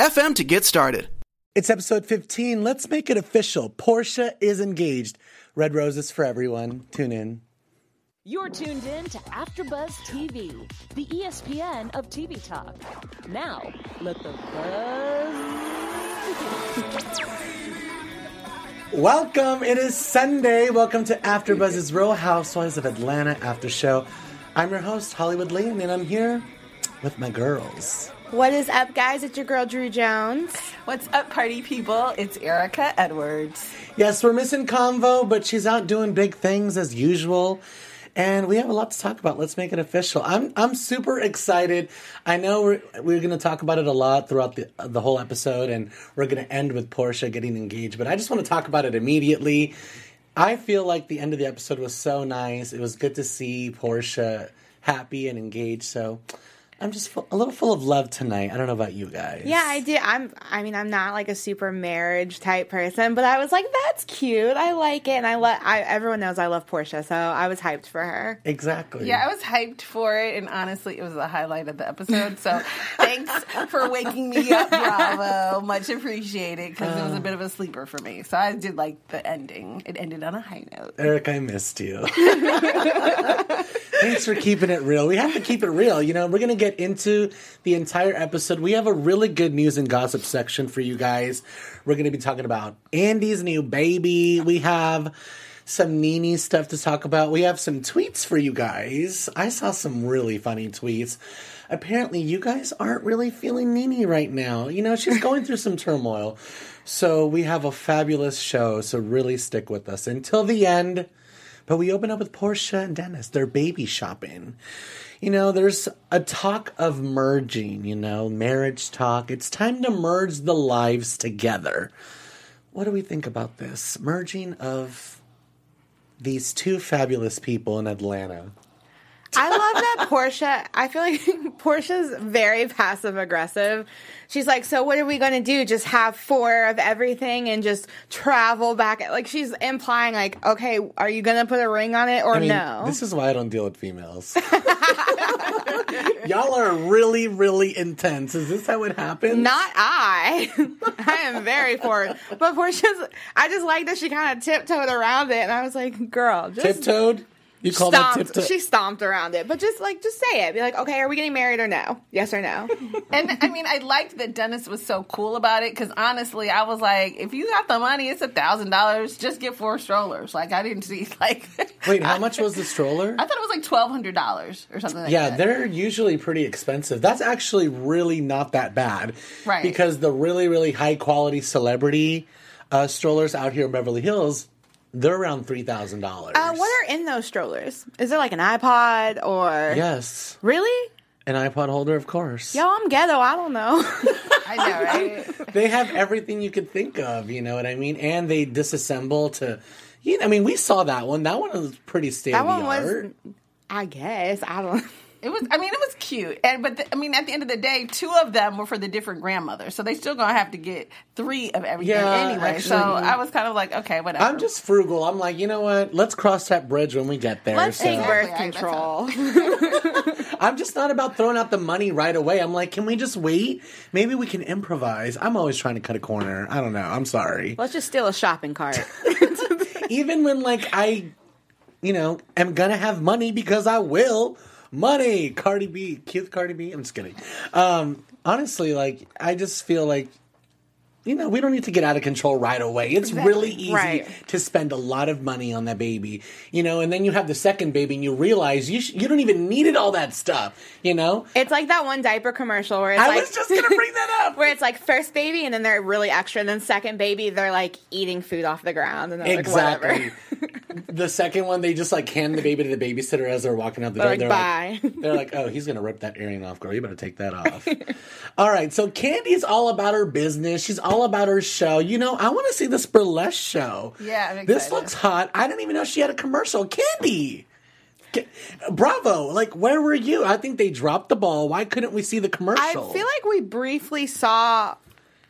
FM to get started. It's episode 15. Let's make it official. Porsha is engaged. Red roses for everyone. Tune in. You're tuned in to AfterBuzz TV, the ESPN of TV talk. Now, let the buzz. Welcome. It is Sunday. Welcome to AfterBuzz's Real Housewives of Atlanta After Show. I'm your host Hollywood Lian, and I'm here with my girls. What is up, guys? It's your girl Drew Jones. What's up, party people? It's Erika Edwards. Yes, we're missing Convo, but she's out doing big things as usual. And we have a lot to talk about. Let's make it official. I'm I'm super excited. I know we're we're going to talk about it a lot throughout the the whole episode, and we're going to end with Porsha getting engaged. But I just want to talk about it immediately. I feel like the end of the episode was so nice. It was good to see Porsha happy and engaged. So I'm just full, a little full of love tonight. I don't know about you guys. Yeah, I do. I'm. I mean, I'm not like a super marriage type person, but I was like, that's cute. I like it, and I love. I everyone knows I love Porsha, so I was hyped for her. Exactly. Yeah, I was hyped for it, and honestly, it was the highlight of the episode. So thanks for waking me up, Bravo. Much appreciated because uh, it was a bit of a sleeper for me. So I did like the ending. It ended on a high note. Eric, I missed you. thanks for keeping it real. We have to keep it real. You know, we're gonna get get into the entire episode, we have a really good news and gossip section for you guys. We're going to be talking about Andy's new baby. We have some NeNe stuff to talk about. We have some tweets for you guys. I saw some really funny tweets. Apparently, you guys aren't really feeling NeNe right now. You know, she's going through some turmoil. So, we have a fabulous show. So, really stick with us until the end. But we open up with Porsha and Dennis. They're baby shopping you know, there's a talk of merging, you know, marriage talk. It's time to merge the lives together. What do we think about this? Merging of these two fabulous people in Atlanta. I love that Porsha. I feel like Porsha's very passive aggressive. She's like, "So what are we going to do? Just have four of everything and just travel back?" Like she's implying, like, "Okay, are you going to put a ring on it or I mean, no?" This is why I don't deal with females. Y'all are really, really intense. Is this how it happens? Not I. I am very for it. But Porsha's, I just like that she kind of tiptoed around it, and I was like, "Girl, just tiptoed." You call stomped, that tiptoe? She stomped around it, but just like just say it. Be like, okay, are we getting married or no? Yes or no? and I mean, I liked that Dennis was so cool about it because honestly, I was like, if you got the money, it's a thousand dollars. Just get four strollers. Like I didn't see like. Wait, how much was the stroller? I thought it was like twelve hundred dollars or something. like Yeah, that. they're usually pretty expensive. That's actually really not that bad, right? Because the really really high quality celebrity uh, strollers out here in Beverly Hills they're around three thousand dollars. Uh, what are in those strollers? Is there like an iPod or? Yes. Really? An iPod holder, of course. Yo, I'm ghetto. I don't know. I know, right? they have everything you could think of. You know what I mean? And they disassemble to. You know, I mean, we saw that one. That one was pretty state of the art. I guess I don't. It was. I mean, it was cute, and but the, I mean, at the end of the day, two of them were for the different grandmothers, so they still gonna have to get three of everything yeah, anyway. Actually, so I was kind of like, okay, whatever. I'm just frugal. I'm like, you know what? Let's cross that bridge when we get there. Let's so. take birth control. I'm just not about throwing out the money right away. I'm like, can we just wait? Maybe we can improvise. I'm always trying to cut a corner. I don't know. I'm sorry. Let's just steal a shopping cart. Even when like I, you know, am gonna have money because I will money. Cardi B, cute Cardi B. I'm just kidding. Um, honestly, like I just feel like you know, we don't need to get out of control right away. It's exactly. really easy right. to spend a lot of money on that baby, you know, and then you have the second baby and you realize you sh- you don't even needed all that stuff, you know? It's like that one diaper commercial where it's I like. I was just to bring that up. where it's like first baby and then they're really extra, and then second baby, they're like eating food off the ground and exactly. Like, the second one, they just like hand the baby to the babysitter as they're walking out the They're door. like, Like, they're like, oh, he's gonna rip that earring off, girl. You better take that off. all right, so Kandi's all about her business. She's all about her show. You know, I want to see this burlesque show. Yeah, This looks hot. I didn't even know she had a commercial. Kandi. Bravo! Like, where were you? I think they dropped the ball. Why couldn't we see the commercial? I feel like we briefly saw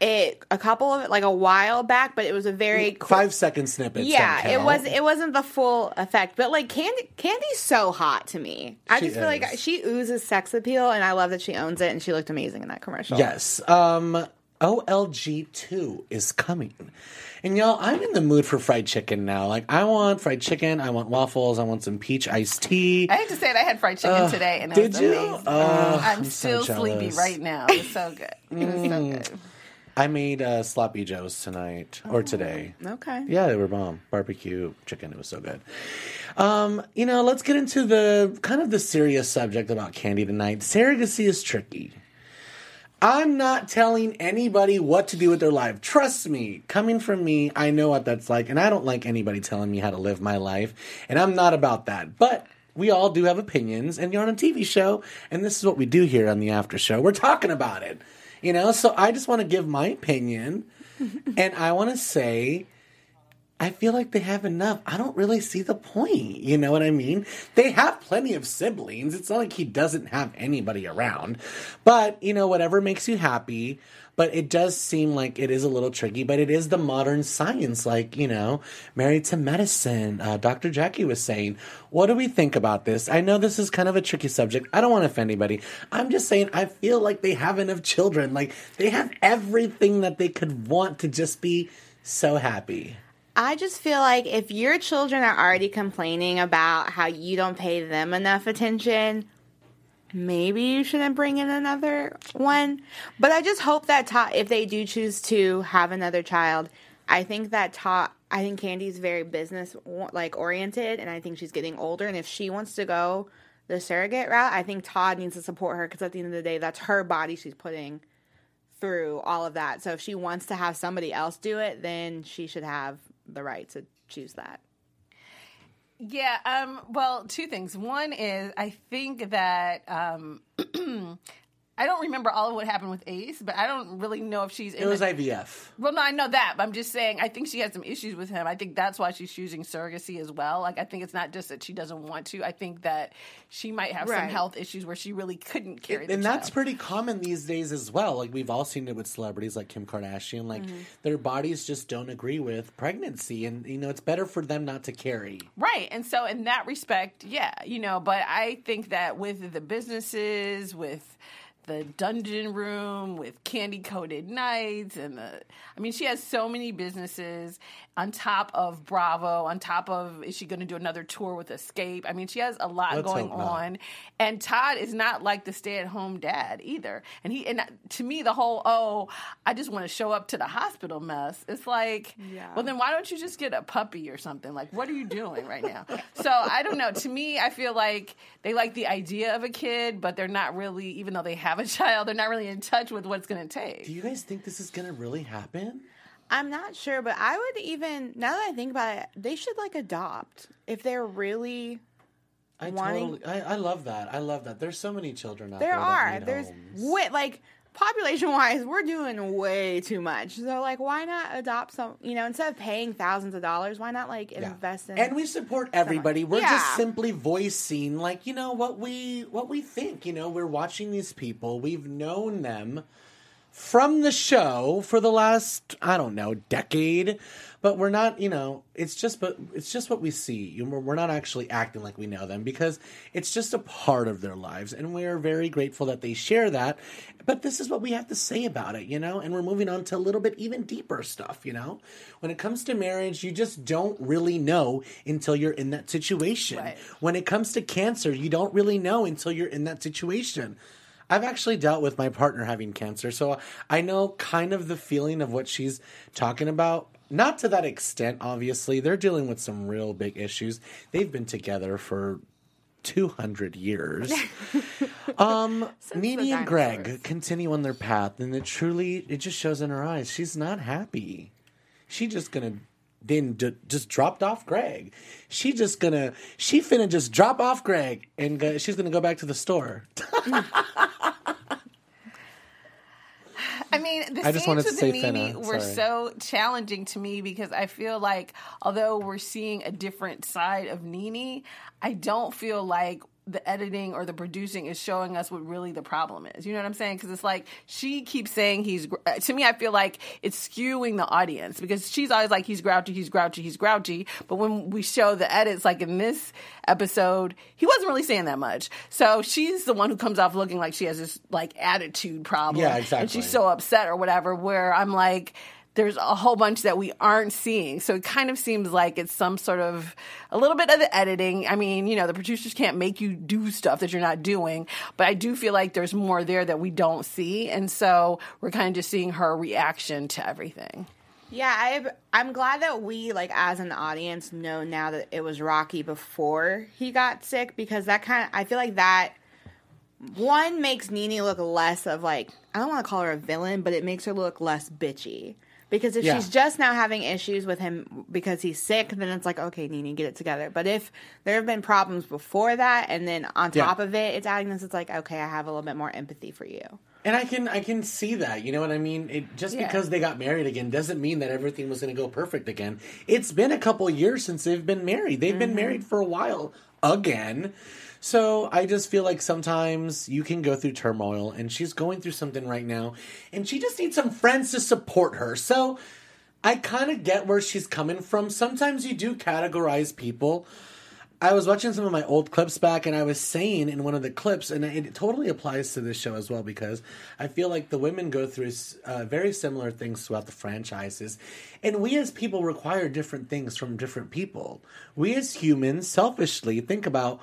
it a couple of it like a while back, but it was a very quick- five second snippets. Yeah, it was it wasn't the full effect, but like Kandi Kandi's so hot to me. I She just feel like she oozes sex appeal, and I love that she owns it, and she looked amazing in that commercial. Yes. Um, OLG two is coming, and y'all, I'm in the mood for fried chicken now. Like, I want fried chicken. I want waffles. I want some peach iced tea. I hate to say it, I had fried chicken today, and it did was you? amazing. Oh, I'm, I'm so still sleepy right now. It was so good. It was so Mm. good. I made uh, sloppy joes tonight or today. Okay. Yeah, they were bomb. Barbecue chicken. It was so good. Um, you know, let's get into the kind of the serious subject about Kandi tonight. Surrogacy is tricky. I'm not telling anybody what to do with their life. Trust me, coming from me, I know what that's like, and I don't like anybody telling me how to live my life, and I'm not about that. But we all do have opinions, and you're on a TV show, and this is what we do here on the after show. We're talking about it, you know. So I just want to give my opinion, and I want to say. I feel like they have enough. I don't really see the point. You know what I mean? They have plenty of siblings. It's not like he doesn't have anybody around. But, you know, whatever makes you happy. But it does seem like it is a little tricky, but it is the modern science, like, you know, married to medicine. Uh, Dr. Jackie was saying, what do we think about this? I know this is kind of a tricky subject. I don't want to offend anybody. I'm just saying, I feel like they have enough children. Like, they have everything that they could want to just be so happy. I just feel like if your children are already complaining about how you don't pay them enough attention, maybe you shouldn't bring in another one. But I just hope that Todd, if they do choose to have another child, I think that Todd, I think Kandi's very business like oriented, and I think she's getting older. And if she wants to go the surrogate route, I think Todd needs to support her because at the end of the day, that's her body she's putting through all of that. So if she wants to have somebody else do it, then she should have the right to choose that. Yeah. Um, well, two things. One is I think that um, I don't remember all of what happened with Ace, but I don't really know if she's. In It was the- IVF. Well, no, I know that, but I'm just saying. I think she had some issues with him. I think that's why she's choosing surrogacy as well. Like, I think it's not just that she doesn't want to. I think that she might have some health issues where she really couldn't carry. the and that's pretty common these days as well. Like we've all seen it with celebrities like Kim Kardashian. Like mm-hmm. their bodies just don't agree with pregnancy, and you know it's better for them not to carry. Right. And so, in that respect, yeah, you know, but I think that with the businesses, with the dungeon room, with Kandi Koated Nights, and the, I mean, she has so many businesses on top of Bravo, on top of, is she going to do another tour with Xscape? I mean, she has a lot Let's going on. And Todd is not like the stay at home dad either. And he, and to me, the whole, oh, I just want to show up to the hospital mess, it's like, Yeah. well, then why don't you just get a puppy or something? Like, what are you doing right now? So I don't know. To me, I feel like they like the idea of a kid, but they're not really, even though they have a child, they're not really in touch with what it's going to take. Do you guys think this is gonna really happen? I'm not sure, but I would even now that I think about it, they should like adopt if they're really. I Wanting- totally, I, I love that. I love that. There's so many children out There there. that are need there's homes. way, like population wise, we're doing way too much. So like, why not adopt some? You know, instead of paying thousands of dollars, why not like Yeah. invest in? and we support everybody. We're Yeah. just simply voicing, like you know, what we what we think. You know, we're watching these people. We've known them from the show for the last I don't know decade, but we're not. You know, it's just but it's just what we see. We're not actually acting like we know them because it's just a part of their lives, and we are very grateful that they share that. But this is what we have to say about it, you know. And we're moving on to a little bit even deeper stuff, you know. When it comes to marriage, you just don't really know until you're in that situation. Right. When it comes to cancer, you don't really know until you're in that situation. I've actually dealt with my partner having cancer, so I know kind of the feeling of what she's talking about. Not to that extent, obviously. They're dealing with some real big issues. They've been together for 200 years. um, Nene and Greg continue on their path, and it truly, it just shows in her eyes. She's not happy. She's just gonna then d- just dropped off Greg. She just gonna she finna just drop off Greg and go, she's gonna go back to the store. I mean, the I scenes with Nene Finna, were sorry. so challenging to me because I feel like although we're seeing a different side of NeNe, I don't feel like the editing or the producing is showing us what really the problem is. You know what I'm saying? Because it's like she keeps saying he's. uh, To me, I feel like it's skewing the audience because she's always like he's grouchy, he's grouchy, he's grouchy. But when we show the edits, like in this episode, he wasn't really saying that much. So she's the one who comes off looking like she has this like attitude problem. Yeah, exactly. And she's so upset or whatever. Where I'm like. There's a whole bunch that we aren't seeing. So it kind of seems like it's some sort of a little bit of the editing. I mean, you know, the producers can't make you do stuff that you're not doing, but I do feel like there's more there that we don't see. And so we're kind of just seeing her reaction to everything. Yeah, I I'm glad that we like as an audience know now that it was Rocky before he got sick because that kind of I feel like that one makes NeNe look less of like I don't want to call her a villain, but it makes her look less bitchy. Because if Yeah. she's just now having issues with him because he's sick, then it's like, okay, NeNe, get it together. But if there have been problems before that, and then on Yeah. top of it, it's adding this, it's like, okay, I have a little bit more empathy for you. And I can I can see that. You know what I mean? It, just Yeah. because they got married again doesn't mean that everything was going to go perfect again. It's been a couple years since they've been married. They've been mm-hmm. married for a while again. So I just feel like sometimes you can go through turmoil and she's going through something right now and she just needs some friends to support her. So I kind of get where she's coming from. Sometimes you do categorize people I was watching some of my old clips back, and I was saying in one of the clips, and it totally applies to this show as well because I feel like the women go through uh, very similar things throughout the franchises, and we as people require different things from different people. We as humans selfishly think about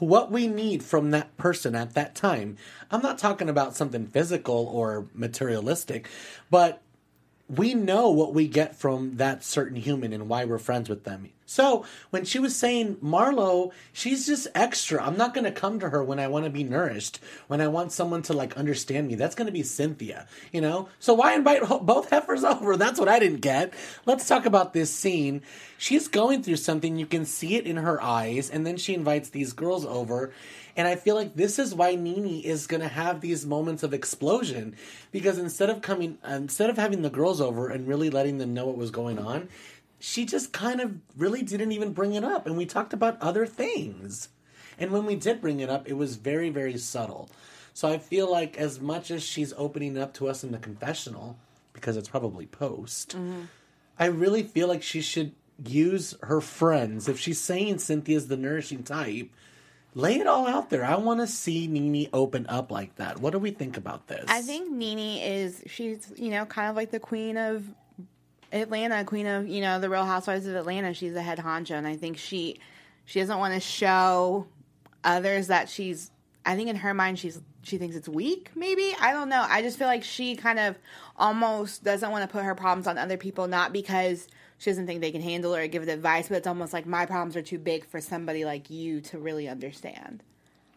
what we need from that person at that time. I'm not talking about something physical or materialistic, but we know what we get from that certain human and why we're friends with them. So when she was saying Marlo, she's just extra. I'm not going to come to her when I want to be nourished, when I want someone to like understand me. That's going to be Cynthia, you know? So why invite both heifers over? That's what I didn't get. Let's talk about this scene. She's going through something. You can see it in her eyes. And then she invites these girls over. And I feel like this is why NeNe is going to have these moments of explosion because instead of coming, instead of having the girls over and really letting them know what was going on, she just kind of really didn't even bring it up. And we talked about other things. And when we did bring it up, it was very, very subtle. So I feel like as much as she's opening up to us in the confessional, because it's probably post, I really feel like she should use her friends. If she's saying Cynthia's the nourishing type, lay it all out there. I want to see NeNe open up like that. What do we think about this? I think NeNe is she's you know kind of like the queen of Atlanta, queen of you know the Real Housewives of Atlanta. She's the head honcho, and I think she she doesn't want to show others that she's. I think in her mind she's she thinks it's weak. Maybe I don't know. I just feel like she kind of almost doesn't want to put her problems on other people, not because she doesn't think they can handle or give it advice, but it's almost like my problems are too big for somebody like you to really understand.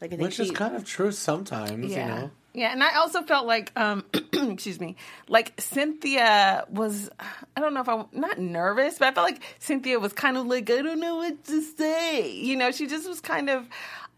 Like I think Which she, is kind of true sometimes, Yeah. you know. Yeah, and I also felt like, um, excuse me, like Cynthia was, I don't know if I'm not nervous, but I felt like Cynthia was kind of like, I don't know what to say. You know, she just was kind of,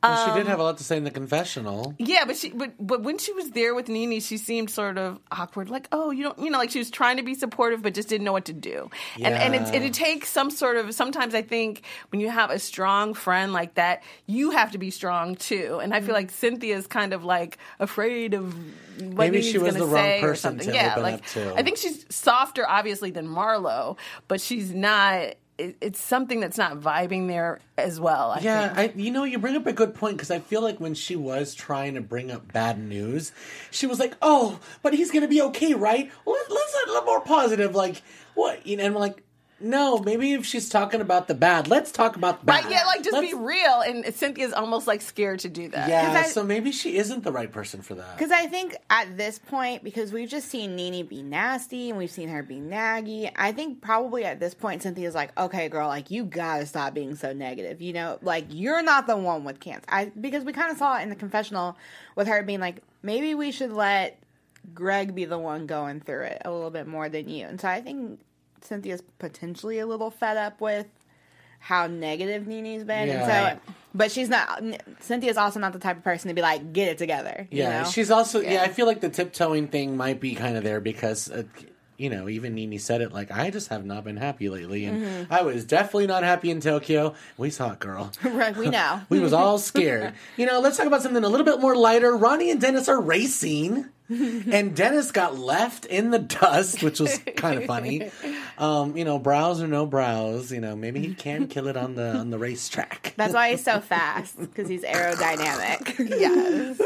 Well, she Um, did have a lot to say in the confessional. yeah, but she, but but when she was there with NeNe, she seemed sort of awkward. Like, oh, you don't, you know, like she was trying to be supportive, but just didn't know what to do. And and it, Yeah. it takes some sort of. Sometimes I think when you have a strong friend like that, you have to be strong too. And I feel like Cynthia's kind of like afraid of what Maybe Nene's she was the wrong person something. to yeah, open like up to. I think she's softer, obviously, than Marlo, but she's not. It, it's something that's not vibing there as well. I Yeah. I, you know, you bring up a good point because I feel like when she was trying to bring up bad news, she was like, "Oh, but he's gonna be okay, right? Let, let's a little more positive." Like, what? You know, and I'm like, no, maybe if she's talking about the bad, let's talk about the bad. Right, yeah, like just Let's- be real. And Cynthia's almost like scared to do that. Yeah, 'Cause I- so maybe she isn't the right person for that. Because I think at this point, because we've just seen Nene be nasty and we've seen her be naggy, I think probably at this point, Cynthia's like, okay, girl, like, you gotta stop being so negative. You know, like, you're not the one with cancer. I, because we kind of saw it in the confessional with her being like, maybe we should let Greg be the one going through it a little bit more than you. And so I think Cynthia's potentially a little fed up with how negative NeNe's been, Yeah. and so. But she's not. Cynthia's also not the type of person to be like, "Get it together." you Yeah, know? she's also yeah. I feel like the tiptoeing thing might be kind of there because uh, you know even NeNe said it like I just have not been happy lately, and Mm-hmm. I was definitely not happy in Tokyo. We saw it, girl. right. We know. we was all scared. you know, let's talk about something a little bit more lighter. Ronnie and Dennis are racing. and Dennis got left in the dust, which was kind of funny. Um, you know, brows or no brows, you know, maybe he can kill it on the on the racetrack. That's why he's so fast because he's aerodynamic. Yes.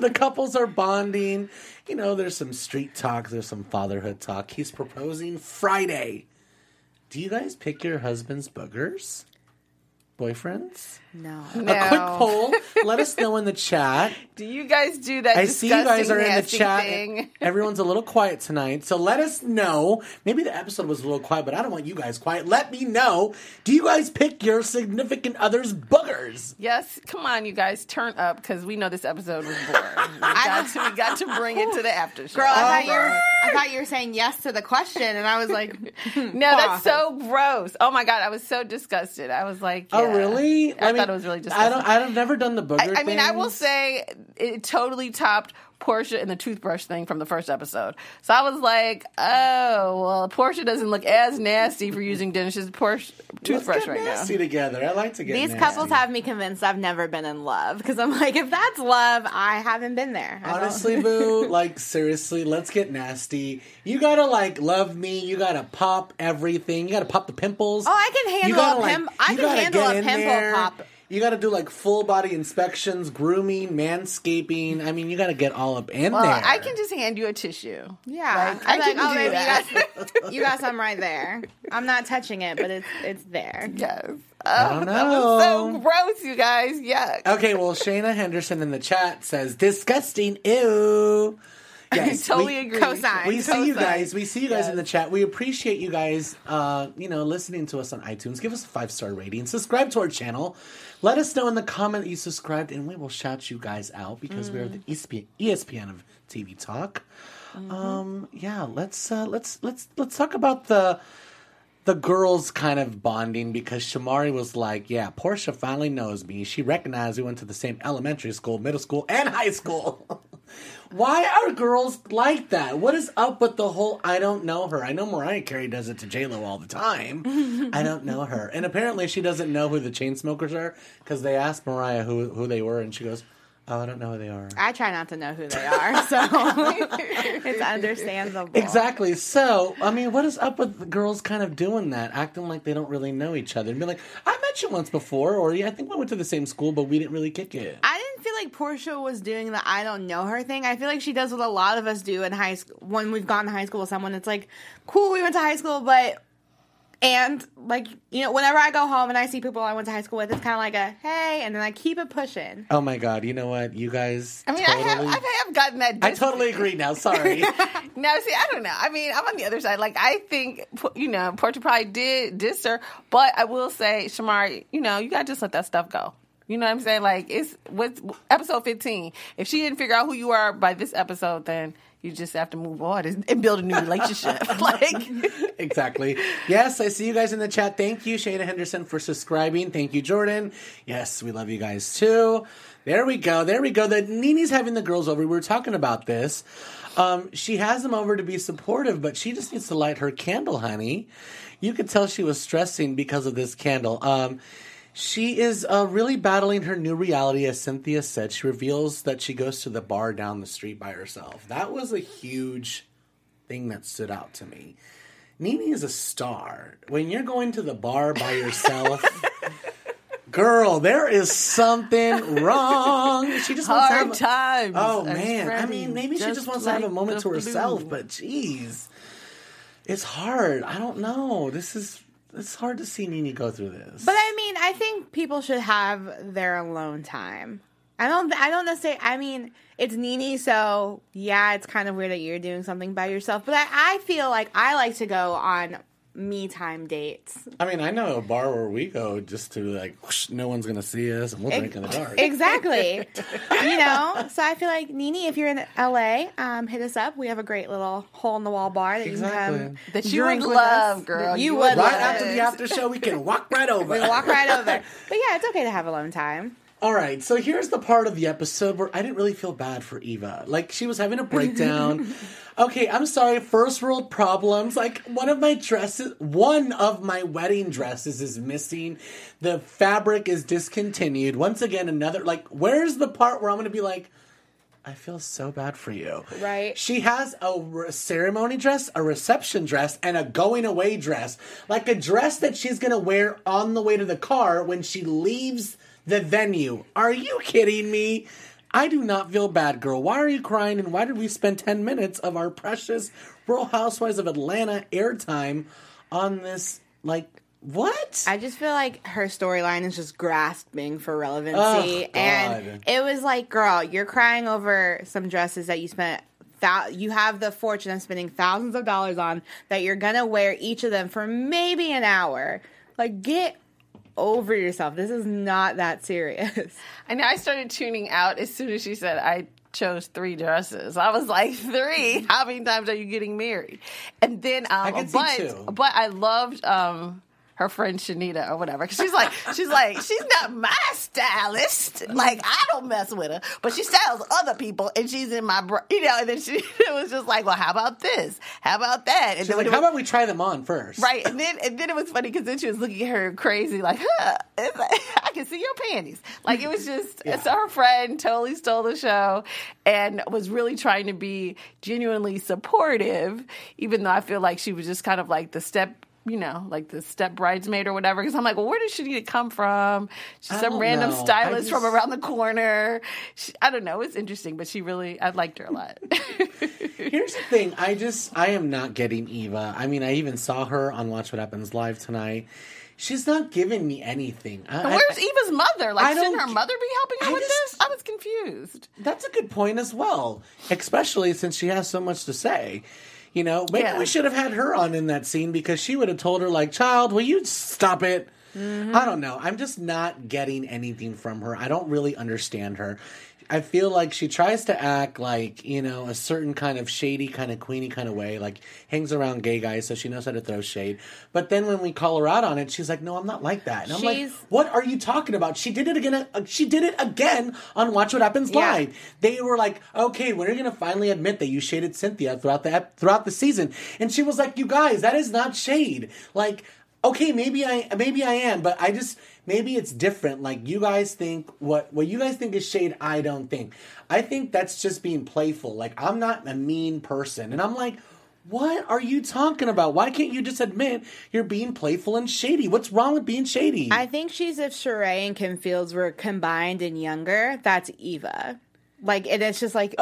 the couples are bonding. You know, there's some street talk, there's some fatherhood talk. He's proposing Friday. Do you guys pick your husband's boogers? Boyfriends? No. A quick poll. Let us know in the chat. Do you guys do that? I see you guys are in the chat. Thing? Everyone's a little quiet tonight. So let us know. Maybe the episode was a little quiet, but I don't want you guys quiet. Let me know. Do you guys pick your significant other's boogers? Yes, come on, you guys, turn up because we know this episode was boring. We got to, we got to bring it to the after show. Girl, I thought you were. I thought you were saying yes to the question, and I was like, hmm, no, that's so gross. Oh my god, I was so disgusted. I was like, Oh, yeah. really? I, mean, thought it was really disgusting. I don't. I've never done the booger. I, I mean, I will say it totally topped Porsha and the toothbrush thing from the first episode. So I was like, oh, well, Porsha doesn't look as nasty for using Dennis's Porsha Let's toothbrush get right now. nasty together. I like to get These nasty. couples have me convinced I've never been in love because I'm like, if that's love, I haven't been there. I Honestly, boo, like seriously, let's get nasty. You gotta like love me. You gotta pop everything. You gotta pop the pimples. Oh, I can You handle gotta, a like. I can handle a in pimple there. pop. You gotta do like full body inspections, grooming, manscaping. I mean, you gotta get all up in Well, there. I can just hand you a tissue. Yeah, Like, I'm like, can oh, do baby, that. you got, you got some right there. I'm not touching it, but it's it's there. Yes. I Oh, don't that was so gross, you guys. Yuck. Okay, well, Shayna Henderson in the chat says disgusting. Ew. Yes, totally we- agree. Co-sign. We see you guys. We see you guys Yes. in the chat. We appreciate you guys. Uh, you know, listening to us on iTunes. Give us a five star rating. Subscribe to our channel. Let us know in the comment that you subscribed, and we will shout you guys out because we are the ESPN, ESPN of TV talk. Um, yeah, let's uh, let's let's let's talk about the the girls kind of bonding because Shamari was like, "Yeah, Porsha finally knows me. She recognized we went to the same elementary school, middle school, and high school." Why are girls like that? What is up with the whole I don't know her? I know Mariah Carey does it to J-Lo all the time. I don't know her. And apparently she doesn't know who the Chainsmokers are because they asked Mariah who who they were and she goes, "Oh, I don't know who they are." I try not to know who they are, so it's understandable. Exactly. So, I mean, what is up with girls kind of doing that, acting like they don't really know each other, and be like, "I met you once before," or "Yeah, I think we went to the same school, but we didn't really kick it." I feel like Porsha was doing the I don't know her thing. I feel like she does what a lot of us do in high school when we've gone to high school with someone. It's like, cool, we went to high school, but and like you know, whenever I go home and I see people I went to high school with, it's kind of like a hey, and then I keep it pushing. Oh my god! You know what? You guys. I mean, totally... I have, I have gotten that. I totally agree now. Sorry. No, see, I don't know. I mean, I'm on the other side. Like, I think, you know, Porsha probably did diss her, but I will say, Shamari, you know, you gotta just let that stuff go. You know what I'm saying? Like, it's what's episode 15. If she didn't figure out who you are by this episode, then you just have to move on and build a new relationship. like, exactly. Yes, I see you guys in the chat. Thank you, Shayna Henderson, for subscribing. Thank you, Jordan. Yes, we love you guys too. There we go. There we go. The NeNe's having the girls over. We were talking about this. Um, she has them over to be supportive, but she just needs to light her candle, honey. You could tell she was stressing because of this candle. Um, she is uh, really battling her new reality, as Cynthia said. She reveals that she goes to the bar down the street by herself. That was a huge thing that stood out to me. NeNe is a star. When you're going to the bar by yourself, girl, there is something wrong. She just wants to have a- times. Oh man, I mean, maybe she just wants to have a moment to herself, flu. but geez, it's hard. I don't know. This is it's hard to see NeNe go through this. But I mean, I think people should have their alone time. I don't. I don't necessarily. I mean, it's NeNe, so yeah, it's kind of weird that you're doing something by yourself. But I, I feel like I like to go on me time dates. I mean, I know a bar where we go just to like, whoosh, no one's gonna see us, and we'll drink in the dark. Exactly. you know, so I feel like NeNe, if you're in LA, um, hit us up. We have a great little hole in the wall bar that you can come That you drink would with love, us. girl. You, You would would love Right after the after show, we can walk right over. We can walk right over. But yeah, it's okay to have alone time. All right, so here's the part of the episode where I didn't really feel bad for Eva. Like she was having a breakdown. okay, I'm sorry, first world problems. Like one of my dresses, one of my wedding dresses is missing. The fabric is discontinued. Once again, another like where's the part where I'm going to be like I feel so bad for you. Right. She has a re- ceremony dress, a reception dress, and a going away dress. Like a dress that she's going to wear on the way to the car when she leaves the venue. Are you kidding me? I do not feel bad, girl. Why are you crying? And why did we spend 10 minutes of our precious Real Housewives of Atlanta airtime on this? Like, what? I just feel like her storyline is just grasping for relevancy. Oh, and it was like, girl, you're crying over some dresses that you spent. Thou- you have the fortune of spending thousands of dollars on that you're gonna wear each of them for maybe an hour. Like, get over yourself. This is not that serious. And I started tuning out as soon as she said I chose three dresses. I was like, three? How many times are you getting married? And then, um, can see but two. but I loved um her friend Shanita or whatever. She's like, she's like, she's not my stylist. Like I don't mess with her, but she styles other people, and she's in my, br- you know. And then she it was just like, well, how about this? How about that? And She's then like, when how was- about we try them on first? Right, and then and then it was funny because then she was looking at her crazy, like, huh, like, I can see your panties. Like it was just so her friend totally stole the show and was really trying to be genuinely supportive, even though I feel like she was just kind of like the step. You know, like the step bridesmaid or whatever. Because I'm like, well, where did Shanita come from? She's some random know. Stylist from around the corner. She, I don't know. It's interesting, but she really, I liked her a lot. Here's the thing. I just I am not getting Eva. I mean, I even saw her on Watch What Happens Live tonight. She's not giving me anything. I, But I- Where's Eva's mother? Like, shouldn't her mother be helping her I with just- this? I was confused. that's a good point as well, especially since she has so much to say. You know, maybe Yeah. we should have had her on in that scene because she would have told her, like, "Child, will you stop it?" Mm-hmm. I don't know. I'm just not getting anything from her. I don't really understand her. I feel like she tries to act like, you know, a certain kind of shady, kind of queenie kind of way, like hangs around gay guys, so she knows how to throw shade. But then when we call her out on it, she's like, no, I'm not like that. And I'm like, what are you talking about? She did it again. uh, She did it again on Watch What Happens Yeah. Live. They were like, okay, when are you going to finally admit that you shaded Cynthia throughout the ep- throughout the season? And she was like, you guys, that is not shade. Like, okay, maybe I maybe I am, but I just maybe it's different. Like you guys think what what you guys think is shade, I don't think. I think that's just being playful. Like I'm not a mean person, and I'm like. What are you talking about? Why can't you just admit you're being playful and shady? What's wrong with being shady? I think she's if Sheree and Kim Fields were combined and younger, that's Eva. Like, and it's just like,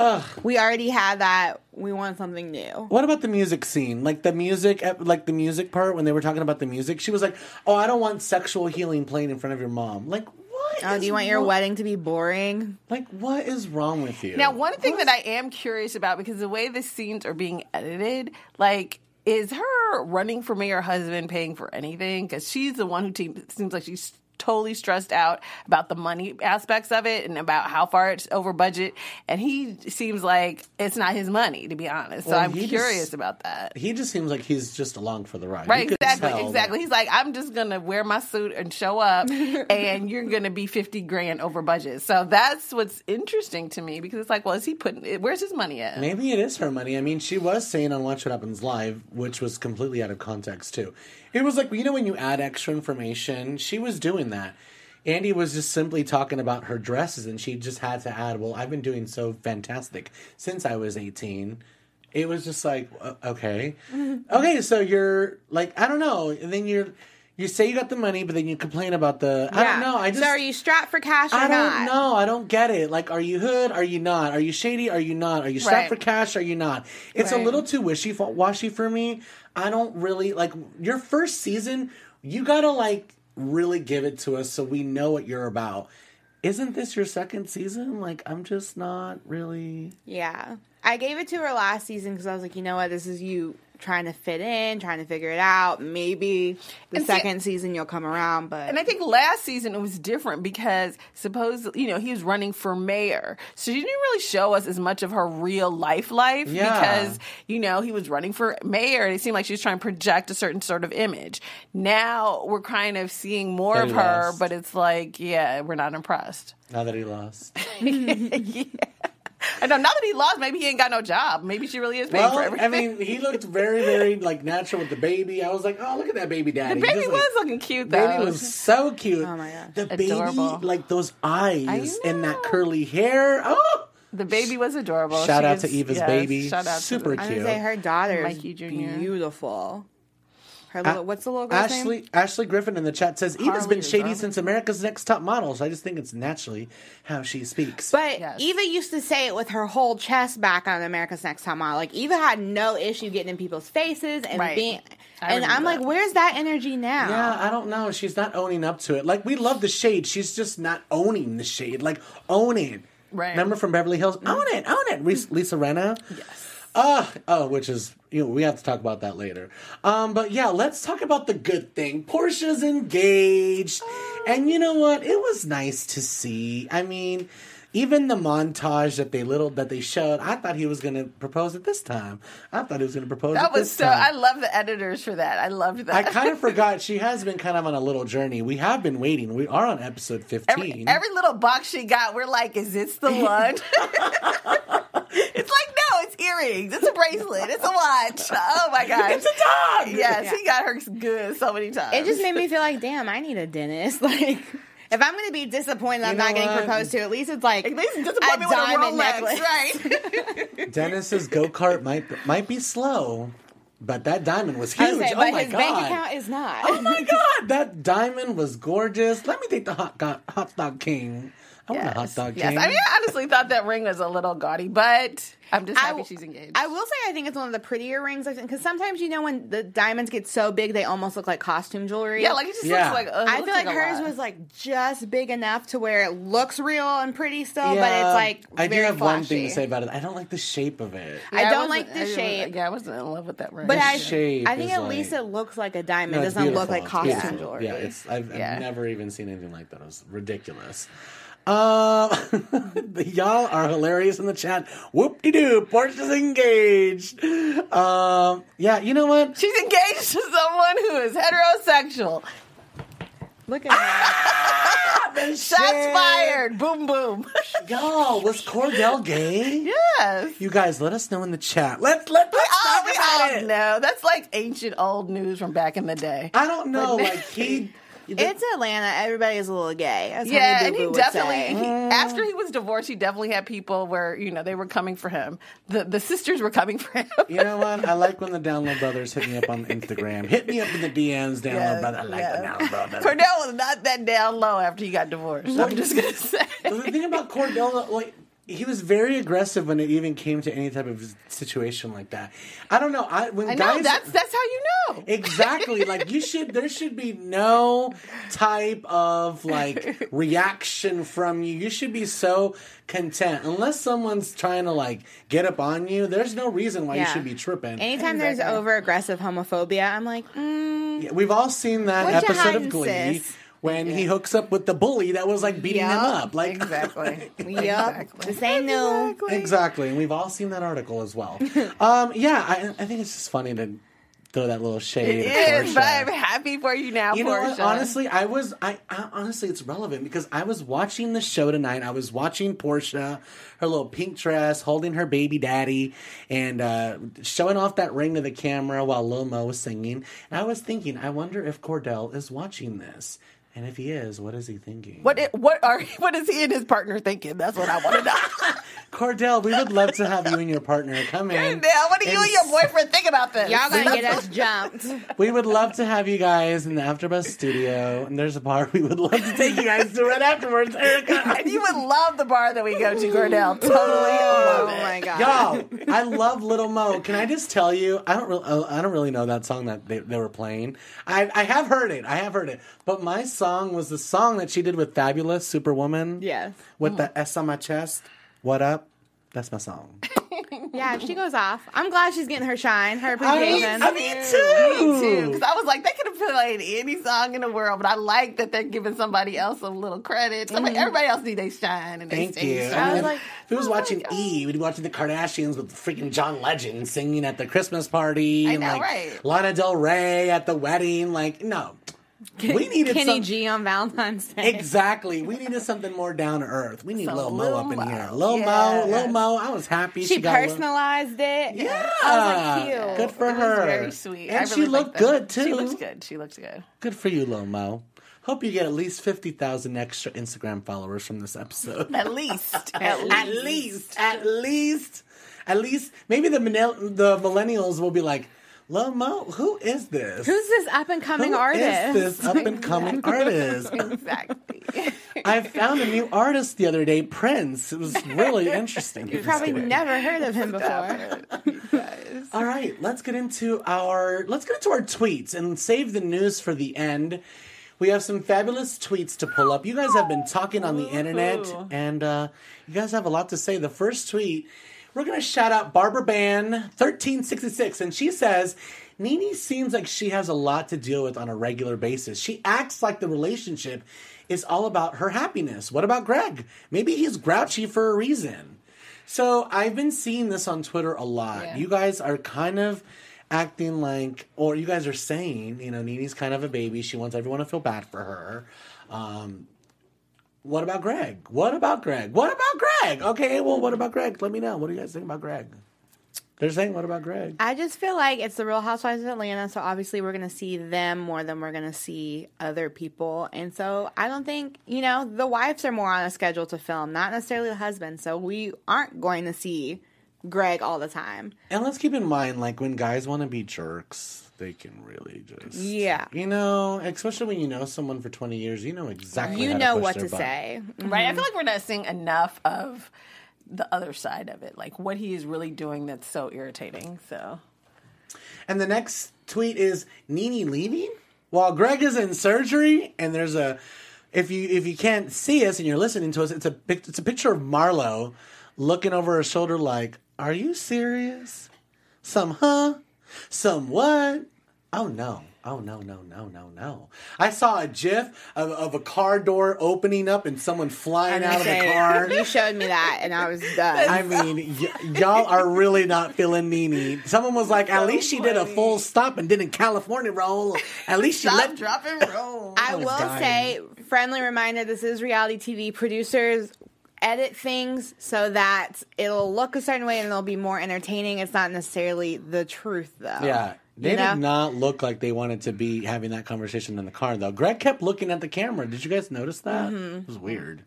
we already had that. We want something new. What about the music scene? Like the music, eh, like the music part when they were talking about the music, she was like, "Oh, I don't want sexual healing playing in front of your mom." Like, what? Oh, is do you want your wrong- wedding to be boring? Like, what is wrong with you? Now, one thing What? that I am curious about because the way the scenes are being edited, like, is her running for mayor husband paying for anything? Because she's the one who te- seems like she's totally stressed out about the money aspects of it and about how far it's over budget. And he seems like it's not his money, to be honest. So Well, I'm he just- curious about that. he just seems like he's just along for the ride. Right, You exactly, exactly. that- He's like, I'm just gonna wear my suit and show up, and you're gonna be fifty grand over budget. So that's what's interesting to me because it's like, well, is he putting? Where's his money at? Maybe it is her money. I mean, she was saying on Watch What Happens Live, which was completely out of context too. It was like you know when you add extra information, she was doing that. Andy was just simply talking about her dresses, and she just had to add, "Well, I've been doing so fantastic since I was 18." It was just like, okay, okay, so you're like, I don't know, and then you're. You say you got the money, but then you complain about the. I don't know. I just so are you strapped for cash or I don't not? know. I don't get it. Like, are you hood? Are you not? Are you shady? Are you not? Are you strapped Right. for cash? Are you not? It's a Right. little too wishy washy for me. I don't really like your first season. You gotta like really give it to us so we know what you're about. Isn't this your second season? Like, I'm just not really. Yeah. I gave it to her last season because I was like, you know what? This is you trying to fit in, trying to figure it out. Maybe the And see- second season you'll come around, but And I think last season it was different because suppose you know he was running for mayor, so she didn't really show us as much of her real life life Yeah. because you know he was running for mayor. and It seemed like she was trying to project a certain sort of image. Now we're kind of seeing more of he her, lost. but it's like yeah, we're not impressed. Now that he lost. yeah. I know now that he lost, maybe he ain't got no job. Maybe she really is paying for Well, everything. I mean, he looked very, very like natural with the baby. I was like, oh, look at that baby daddy. the baby Just, was like, looking cute though. Baby was so cute. Oh my gosh. The baby, like those eyes and that curly hair. Oh, the baby was adorable. Shout She out to is- Eva's yes, baby. Shout out Super to the, I cute. would say her daughter is Mikey Jr.. beautiful. Her little, what's the little girl's name? Ashley Ashley Griffin in the chat says Eva's Harley been or shady Harley? since America's Next Top Model, so I just think it's naturally how she speaks. But Yes. Eva used to say it with her whole chest back on America's Next Top Model. Like Eva had no issue getting in people's faces and Right. being. I And I'm remember like, that. where's that energy now? yeah, I don't know. She's not owning up to it. Like we love the shade. She's just not owning the shade. Like own it. Right. Remember from Beverly Hills? Own it, own it. Lisa, Lisa Rinna. Yes. Uh, oh, which is you know we have to talk about that later. Um, but yeah, let's talk about the good thing. Porsha's engaged, and you know what? It was nice to see. I mean, even the montage that they little that they showed, I thought he was going to propose at this time. I thought he was going to propose. That at was this so. time. I love the editors for that. I loved that. I kind of forgot she has been kind of on a little journey. We have been waiting. We are on episode fifteen. Every, every little box she got, we're like, is this the one? it's like, no, it's earrings. It's a bracelet. It's a watch. Oh my gosh. It's a dog! Yes, he got her good so many times. It just made me feel like, damn, I need a dentist. Like, if I'm going to be disappointed I'm not know getting what? proposed to, at least it's like At least a disappoint me with a diamond Rolex, necklace. right? Dennis's go kart might might be slow, but that diamond was huge. was saying, oh but my his god! bank account is not. Oh my god, that diamond was gorgeous. Let me take the hot dog, hot dog king. I want a hot dog king. yes. I mean, I honestly thought that ring was a little gaudy, but I'm just happy I- she's engaged. I will say I think it's one of the prettier rings I've seen because sometimes you know when the diamonds get so big they almost look like costume jewelry. yeah, like it just Yeah. looks like. uh, I looks feel like a hers was like just big enough to where it looks real and pretty still, but it's like I do have flashy. one thing to say about it. I don't like the shape of it. I don't wasn't- like the I didn't- shape. Yeah, I wasn't in love with that ring. But The I, shape I think is at least like- it looks like a diamond. No, it doesn't look like It's costume beautiful. jewelry. Yeah, it's I've, I've never even seen anything like that. It was ridiculous. Uh, y'all are hilarious in the chat. Whoop de doo, Porsha's engaged. Um, yeah, you know what? She's engaged to someone who is heterosexual. Look at her. Shots fired. Boom, boom. Y'all, was Kordell gay? yes. You guys, let us know in the chat. Let let let's Oh, talk about it. know. That's like ancient old news from back in the day. I don't know, like he. It's Atlanta. Everybody is a little gay. As Yeah, Honey and he would definitely say. he, after he was divorced, he definitely had people where you know they were coming for him. The the sisters were coming for him. You know what? I like when the Download Brothers hit me up on Instagram. Hit me up in the DMs, Download Yes, Brother. I like yes. the Download Brothers. Kordell was not that down low after he got divorced. I'm just gonna say. the thing about Kordell, like he was very aggressive when it even came to any type of situation like that. I don't know. I when I know guys that's that's how you know. exactly like you should there should be no type of like reaction from you. You should be so content unless someone's trying to like get up on you. There's no reason why you should be tripping. Anytime there's over aggressive homophobia, I'm like, mm, Yeah, We've all seen that episode of Glee sis? When he hooks up with the bully that was like beating him up. Like Exactly. yup, Exactly. this ain't new. Exactly, and we've all seen that article as well. um, yeah, I, I think it's just funny to throw that little shade. It at is, Porsha. but I'm happy for you now, You know what? Porsha. Honestly, I was. I, I honestly, it's relevant because I was watching the show tonight. I was watching Porsha, her little pink dress, holding her baby daddy, and uh, showing off that ring to the camera while Lil Mo was singing. And I was thinking, I wonder if Kordell is watching this, and if he is, what is he thinking? what what are what is he and his partner thinking? That's what I want to know. Kordell, we would love to have you and your partner come in. now, what do you and your boyfriend think about this? Y'all gonna get us jumped. We would love to have you guys in the AfterBuzz studio, and there's a bar we would love to take you guys to right afterwards, Erika. and you would love the bar that we go to, Kordell. Totally Oh love it. my god. Y'all, I love Lil Mo. Can I just tell you? I don't really, oh, I don't really know that song that they, they were playing. I, I have heard it. I have heard it. But my song was the song that she did with Fabolous Superwoman. Yes. With mm. the S on my chest. What up? That's my song. Yeah, she goes off. I'm glad she's getting her shine, her I, appreciation. I mean, too. too. Because I was like, they could have played any song in the world, but I like that they're giving somebody else a little credit. Somebody, mm. everybody else need they shine and they Thank sing you. shine. I mean, was if, like, if it was oh watching E, we'd be watching the Kardashians with freaking John Legend singing at the Christmas party, I and know, like right. Lana Del Rey at the wedding. Like, no, we needed Kenny some- G on Valentine's Day. Exactly. We needed something more down to earth. We need Some Lil Mo up in Mo. here. Lil Yeah. Mo, Lil Mo. I was happy She got Lil- personalized it. Yeah, I was like, cute. Good for It her. very sweet. and she looked good too. She looks good. She looks good. Good for you, Lil Mo. Hope you get at least fifty thousand extra Instagram followers from this episode. At least. At least. at least, at least, at least, maybe the the millennials will be like, Lil Mo, who is this? Who's this up and coming Who artist? is this up and coming artist? Exactly. I found a new artist the other day, Prince. It was really interesting. You probably never heard of him before. All right, let's get into our let's get into our tweets and save the news for the end. We have some fabulous tweets to pull up. You guys have been talking on the internet, and uh, you guys have a lot to say. The first tweet, we're gonna shout out Barbara Ban thirteen sixty six, and she says. NeNe seems like she has a lot to deal with on a regular basis. She acts like the relationship is all about her happiness. What about Greg? Maybe he's grouchy for a reason. So I've been seeing this on Twitter a lot. Yeah. You guys are kind of acting like, or you guys are saying, you know, NeNe's kind of a baby. She wants everyone to feel bad for her. Um, what about Greg? What about Greg? What about Greg? Okay, well, what about Greg? Let me know. What do you guys think about Greg? They're saying, what about Greg? I just feel like it's the Real Housewives of Atlanta, so obviously we're going to see them more than we're going to see other people. And so I don't think, you know, the wives are more on a schedule to film, not necessarily the husband. So we aren't going to see Greg all the time. And let's keep in mind, like, when guys want to be jerks, they can really just. Yeah. You know, especially when you know someone for 20 years, you know exactly You how know push what their to button. say. Right? I feel like we're not seeing enough of the other side of it, like what he is really doing that's so irritating. So And the next tweet is Nene leaving while Greg is in surgery. And there's a if you if you can't see us and you're listening to us, it's a pic- it's a picture of Marlo looking over her shoulder like, "Are you serious? Some huh? Some what? Oh no." Oh no no no no no! I saw a GIF of, of a car door opening up and someone flying out of the car. You showed me that, and I was done. I mean, y- y'all are really not feeling Nene. Someone was like, "At least she did a full stop and didn't California roll. At least she let drop, and roll. I was will dying. say, friendly reminder: this is reality TV. Producers edit things so that it'll look a certain way and it'll be more entertaining. It's not necessarily the truth, though. Yeah, they You know? did not look like they wanted to be having that conversation in the car, though. Greg kept looking at the camera. Did you guys notice that? Mm-hmm. It was weird.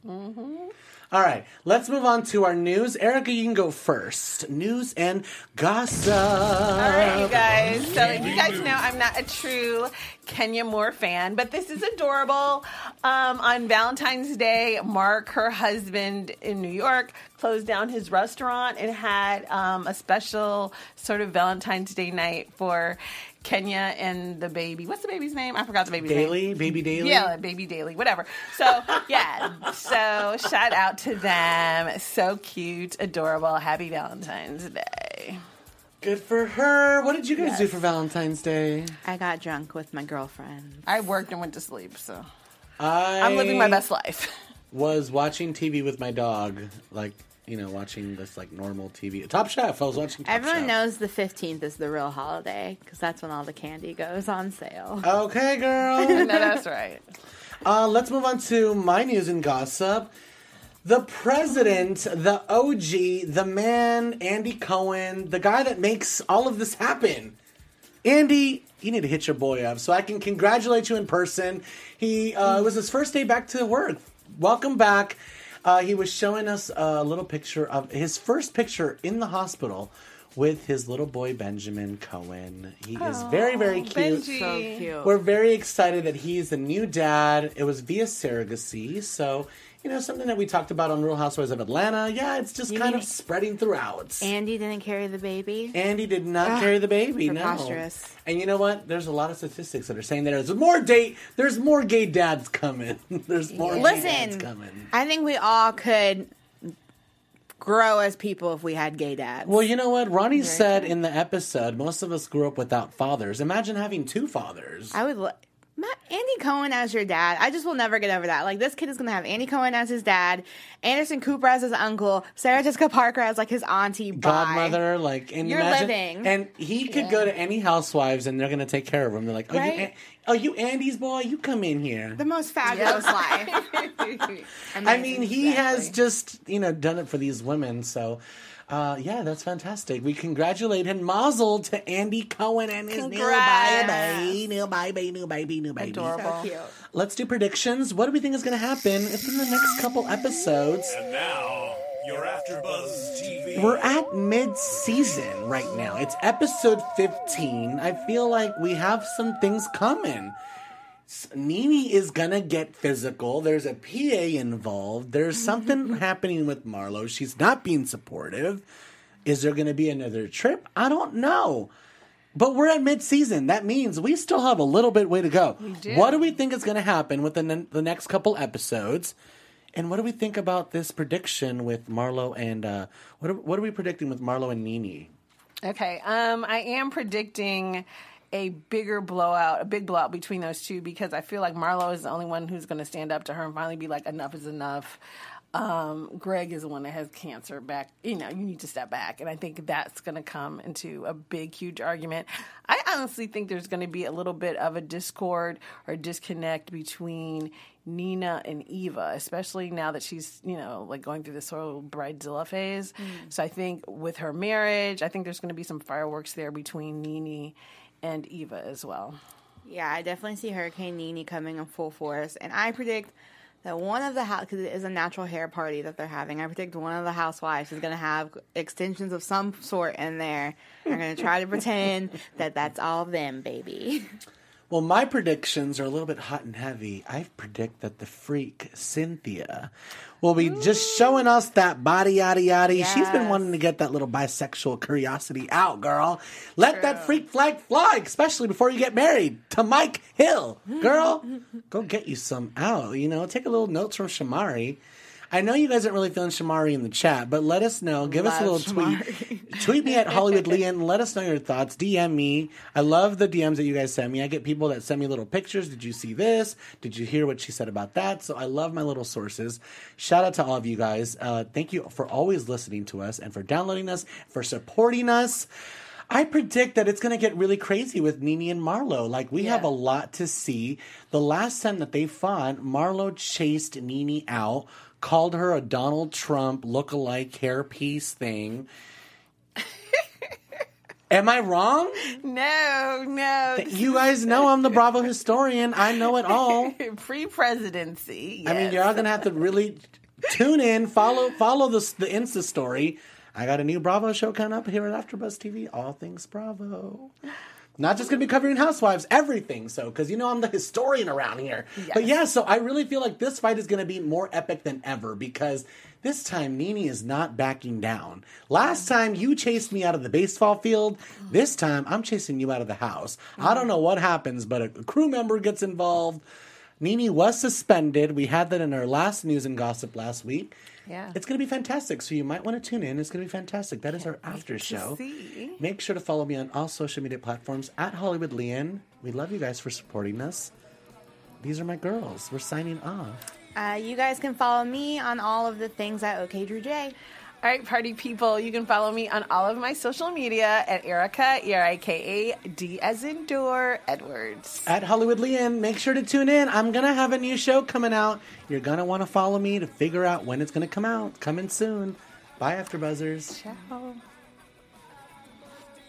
All right, let's move on to our news. Erika, you can go first. News and gossip. All right, you guys. So you guys know I'm not a true Kenya Moore fan, but this is adorable. Um, on Valentine's Day, Marc, her husband in New York, closed down his restaurant and had um, a special sort of Valentine's Day night for Kenya and the baby. What's the baby's name? I forgot the baby's name. Daly, baby Daly. Yeah, baby Daly, whatever. So yeah, so shout out to them. So cute, adorable. Happy Valentine's Day. Good for her. What did you guys do for Valentine's Day? I got drunk with my girlfriend. I worked and went to sleep, so I I'm living my best life. was watching TV with my dog, like you know, watching this like normal TV. Top Chef. I was watching. Top Everyone Chef. knows the 15th is the real holiday because that's when all the candy goes on sale. Okay, girl. no, that's right. uh, let's move on to my news and gossip. The president, the OG, the man, Andy Cohen, the guy that makes all of this happen. Andy, you need to hit your boy up so I can congratulate you in person. He uh, it was his first day back to work. Welcome back. Uh, he was showing us a little picture of his first picture in the hospital with his little boy Benjamin Cohen. He is very very cute. Benji. So cute. We're very excited that he's a new dad. It was via surrogacy, so you know something that we talked about on Real Housewives of Atlanta. Yeah, it's just You kind mean- of spreading throughout. Andy didn't carry the baby. Andy did not Ugh, carry the baby. No. And you know what? There's a lot of statistics that are saying that there's more date. There's more gay dads coming. there's more gay dads Listen, coming. I think we all could grow as people if we had gay dads. Well, you know what? Ronnie said in the episode, most of us grew up without fathers. Imagine having two fathers. I would. Lo- Andy Cohen as your dad. I just will never get over that. Like this kid is gonna have Andy Cohen as his dad, Anderson Cooper as his uncle, Sarah Jessica Parker as like his auntie. Bye. Godmother, like, and You're imagine, living. and he could go to any housewives, and they're gonna take care of him. They're like, "Oh, you, Right? An- oh, you Andy's boy, you come in here." The most fabulous life. I mean, he has just you know done it for these women, so. Uh, yeah, that's fantastic. We congratulate him, Mazel to Andy Cohen and his Congrats. new baby, new baby, new baby, new baby. Adorable. cute. Let's do predictions. What do we think is going to happen in the next couple episodes? And now, your AfterBuzz TV. We're at mid-season right now. It's episode 15. I feel like we have some things coming. Nene is gonna get physical. There's a PA involved. There's something happening with Marlo. She's not being supportive. Is there gonna be another trip? I don't know. But we're at mid-season. That means we still have a little bit way to go. do. What do we think is going to happen within the, the next couple episodes? And what do we think about this prediction with Marlo and uh, what are, what are we predicting with Marlo and NeNe? Okay, um, I am predicting a bigger blowout, a big blowout between those two because I feel like Marlo is the only one who's going to stand up to her and finally be like, enough is enough. Um, Greg is the one that has cancer back. You know, you need to step back. And I think that's going to come into a big, huge argument. I honestly think there's going to be a little bit of a discord or disconnect between NeNe and Eva, especially now that she's, you know, like going through this whole bridezilla phase. So I think with her marriage, I think there's going to be some fireworks there between NeNe and Eva as well. Yeah, I definitely see Hurricane Nene coming in full force, and I predict that one of the house because it is a natural hair party that they're having. I predict one of the housewives is going to have extensions of some sort in there. They're going to try to pretend that that's all them, baby. Well, my predictions are a little bit hot and heavy. I predict that the freak Cynthia will be just showing us that body yada yada. She's been wanting to get that little bisexual curiosity out, girl. Let that freak flag fly, especially before you get married to Mike Hill. Girl, go get you some out. You know, take a little notes from Shamari. I know you guys aren't really feeling Shamari in the chat, but let us know. Give us a Love little tweet. tweet me at Hollywood Lian. Let us know your thoughts. DM me. I love the DMs that you guys send me. I get people that send me little pictures. Did you see this? Did you hear what she said about that? So I love my little sources. Shout out to all of you guys. Uh, thank you for always listening to us and for downloading us, for supporting us. I predict that it's going to get really crazy with NeNe and Marlo. Like, we have a lot to see. The last time that they fought, Marlo chased NeNe out, called her a Donald Trump look-alike hairpiece thing. Am I wrong? No, no. You guys know I'm the Bravo historian. I know it all. Pre presidency. I mean, you're all gonna have to really tune in, follow follow the the Insta story. I got a new Bravo show coming up here at AfterBuzz TV. All things Bravo. Not just gonna be covering Housewives, everything. So, because you know I'm the historian around here. But yeah, so I really feel like this fight is gonna be more epic than ever because this time NeNe is not backing down. Last mm-hmm. time you chased me out of the baseball field. Mm-hmm. This time I'm chasing you out of the house. I don't mm-hmm. know what happens, but a crew member gets involved. Nene was suspended. We had that in our last news and gossip last week. Yeah. It's going to be fantastic. So you might want to tune in. It's going to be fantastic. That is our after show. see. Make sure to follow me on all social media platforms at Hollywood Lian. We love you guys for supporting us. These are my girls. We're signing off. Uh, you guys can follow me on all of the things at OK Drew J. All right, party people, you can follow me on all of my social media at Erika, E R I K A D as in door, Edwards. At Hollywood Lian, make sure to tune in. I'm going to have a new show coming out. You're going to want to follow me to figure out when it's going to come out. Coming soon. Bye, After Buzzers. Ciao.